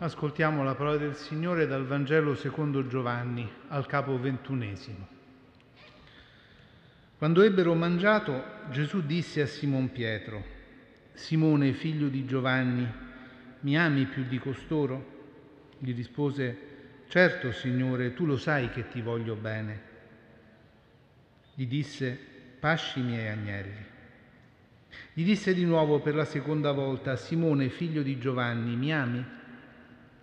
Ascoltiamo la parola del Signore dal Vangelo secondo Giovanni, al capo ventunesimo. Quando ebbero mangiato, Gesù disse a Simon Pietro, Simone, figlio di Giovanni, mi ami più di costoro? Gli rispose, Certo, Signore, tu lo sai che ti voglio bene. Gli disse, Pasci i miei agnelli. Gli disse di nuovo per la seconda volta, Simone, figlio di Giovanni, mi ami?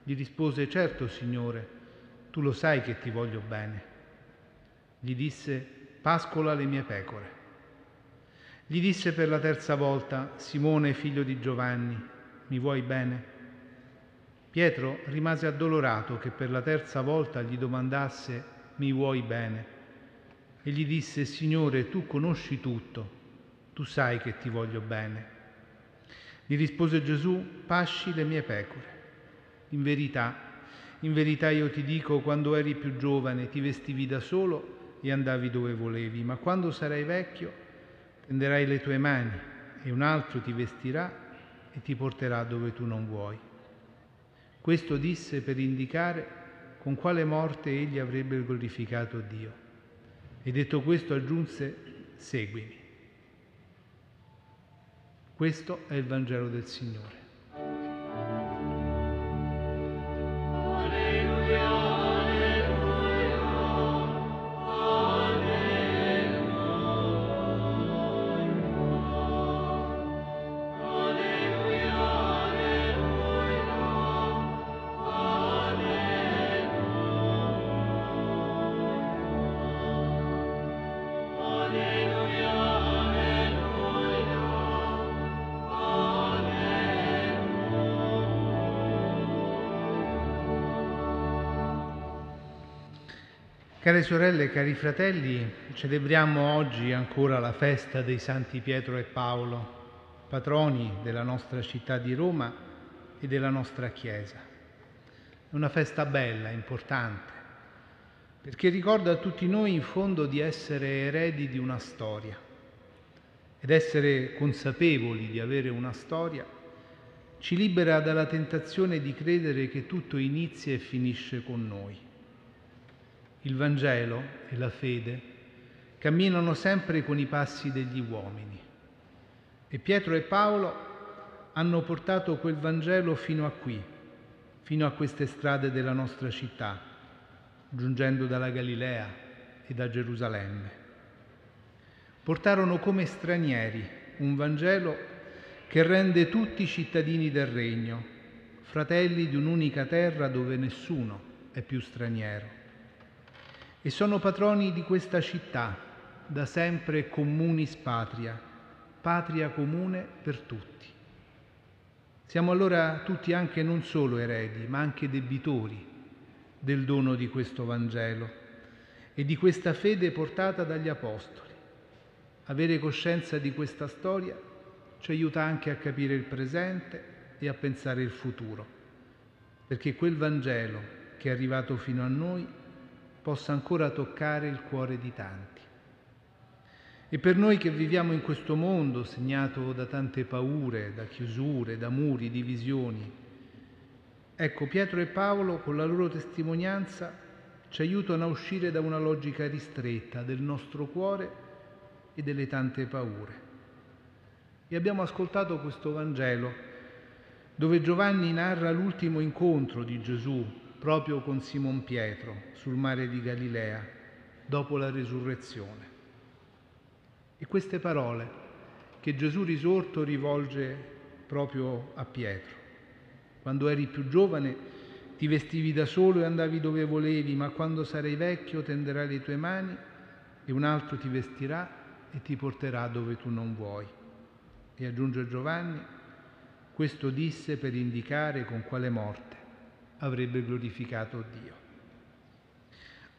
Gli rispose, certo, Signore, tu lo sai che ti voglio bene. Gli disse, pascola le mie pecore. Gli disse per la terza volta, Simone, figlio di Giovanni, mi vuoi bene? Pietro rimase addolorato che per la terza volta gli domandasse, mi vuoi bene? E gli disse, Signore, tu conosci tutto, tu sai che ti voglio bene. Gli rispose Gesù, pasci le mie pecore. In verità, in verità io ti dico, quando eri più giovane ti vestivi da solo e andavi dove volevi, ma quando sarai vecchio tenderai le tue mani e un altro ti vestirà e ti porterà dove tu non vuoi. Questo disse per indicare con quale morte egli avrebbe glorificato Dio. E detto questo aggiunse, seguimi. Questo è il Vangelo del Signore. Care sorelle cari fratelli, celebriamo oggi ancora la festa dei Santi Pietro e Paolo, patroni della nostra città di Roma e della nostra Chiesa. È una festa bella, importante, perché ricorda a tutti noi in fondo di essere eredi di una storia ed essere consapevoli di avere una storia ci libera dalla tentazione di credere che tutto inizia e finisce con noi il Vangelo e la fede camminano sempre con i passi degli uomini e Pietro e Paolo hanno portato quel Vangelo fino a qui, fino a queste strade della nostra città, giungendo dalla Galilea e da Gerusalemme. Portarono come stranieri un Vangelo che rende tutti cittadini del regno, fratelli di un'unica terra dove nessuno è più straniero e sono patroni di questa città, da sempre communis patria, patria comune per tutti. Siamo allora tutti anche non solo eredi, ma anche debitori del dono di questo Vangelo e di questa fede portata dagli Apostoli. Avere coscienza di questa storia ci aiuta anche a capire il presente e a pensare il futuro, perché quel Vangelo che è arrivato fino a noi possa ancora toccare il cuore di tanti. E per noi che viviamo in questo mondo segnato da tante paure, da chiusure, da muri, divisioni, ecco Pietro e Paolo con la loro testimonianza ci aiutano a uscire da una logica ristretta del nostro cuore e delle tante paure. E abbiamo ascoltato questo Vangelo dove Giovanni narra l'ultimo incontro di Gesù proprio con Simon Pietro sul mare di Galilea dopo la risurrezione. E queste parole che Gesù risorto rivolge proprio a Pietro. Quando eri più giovane ti vestivi da solo e andavi dove volevi, ma quando sarai vecchio tenderai le tue mani e un altro ti vestirà e ti porterà dove tu non vuoi. E aggiunge Giovanni, questo disse per indicare con quale morte avrebbe glorificato Dio.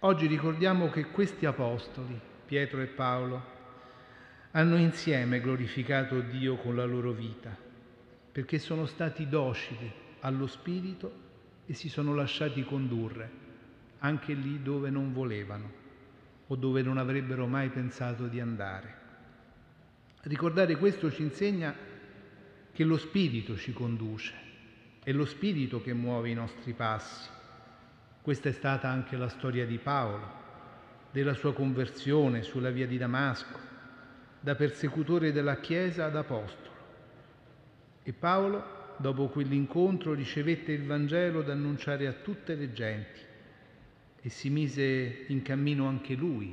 Oggi ricordiamo che questi apostoli, Pietro e Paolo, hanno insieme glorificato Dio con la loro vita, perché sono stati docili allo Spirito e si sono lasciati condurre anche lì dove non volevano o dove non avrebbero mai pensato di andare. Ricordare questo ci insegna che lo Spirito ci conduce È lo Spirito che muove i nostri passi. Questa è stata anche la storia di Paolo, della sua conversione sulla via di Damasco, da persecutore della Chiesa ad apostolo. E Paolo, dopo quell'incontro, ricevette il Vangelo da annunciare a tutte le genti e si mise in cammino anche lui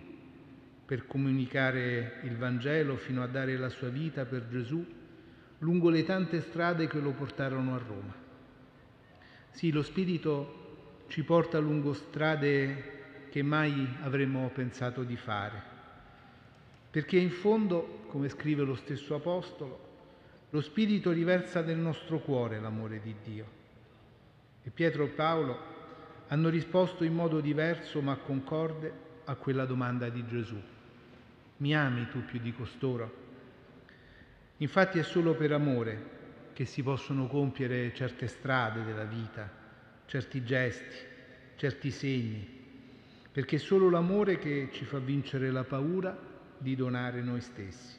per comunicare il Vangelo fino a dare la sua vita per Gesù lungo le tante strade che lo portarono a Roma. Sì, lo Spirito ci porta lungo strade che mai avremmo pensato di fare, perché in fondo, come scrive lo stesso Apostolo, lo Spirito riversa nel nostro cuore l'amore di Dio. E Pietro e Paolo hanno risposto in modo diverso ma concorde a quella domanda di Gesù. Mi ami tu più di costoro? Infatti è solo per amore che si possono compiere certe strade della vita, certi gesti, certi segni, perché è solo l'amore che ci fa vincere la paura di donare noi stessi.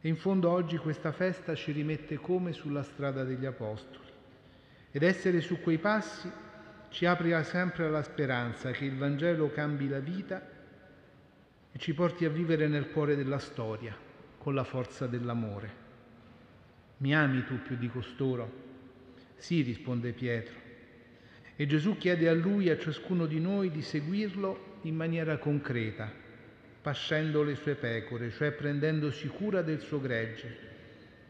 E in fondo oggi questa festa ci rimette come sulla strada degli Apostoli. Ed essere su quei passi ci apre sempre alla speranza che il Vangelo cambi la vita e ci porti a vivere nel cuore della storia, con la forza dell'amore. Mi ami tu più di costoro? Sì, risponde Pietro. E Gesù chiede a lui e a ciascuno di noi di seguirlo in maniera concreta, pascendo le sue pecore, cioè prendendosi cura del suo gregge,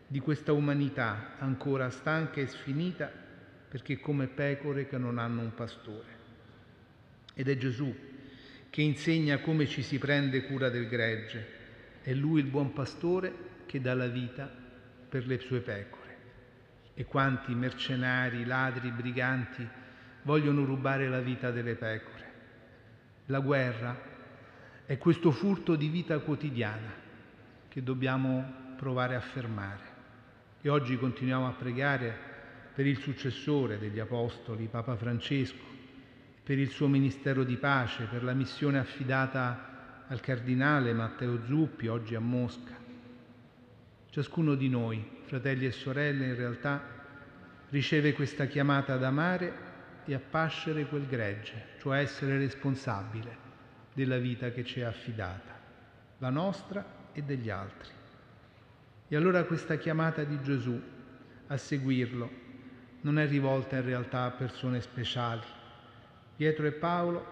di questa umanità ancora stanca e sfinita, perché come pecore che non hanno un pastore. Ed è Gesù che insegna come ci si prende cura del gregge. È Lui il buon pastore che dà la vita per le sue pecore. E quanti mercenari, ladri, briganti vogliono rubare la vita delle pecore. La guerra è questo furto di vita quotidiana che dobbiamo provare a fermare. E oggi continuiamo a pregare per il successore degli Apostoli, Papa Francesco, per il suo ministero di pace, per la missione affidata al cardinale Matteo Zuppi, oggi a Mosca. Ciascuno di noi, fratelli e sorelle, in realtà riceve questa chiamata ad amare e a pascere quel gregge, cioè essere responsabile della vita che ci è affidata, la nostra e degli altri. E allora questa chiamata di Gesù a seguirlo non è rivolta in realtà a persone speciali. Pietro e Paolo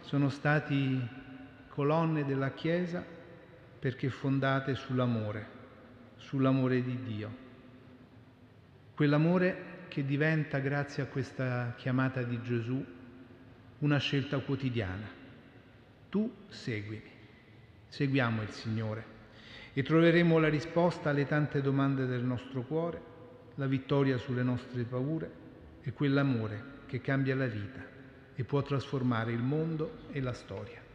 sono stati colonne della Chiesa perché fondate sull'amore sull'amore di Dio. Quell'amore che diventa, grazie a questa chiamata di Gesù, una scelta quotidiana. Tu seguimi, seguiamo il Signore e troveremo la risposta alle tante domande del nostro cuore, la vittoria sulle nostre paure e quell'amore che cambia la vita e può trasformare il mondo e la storia.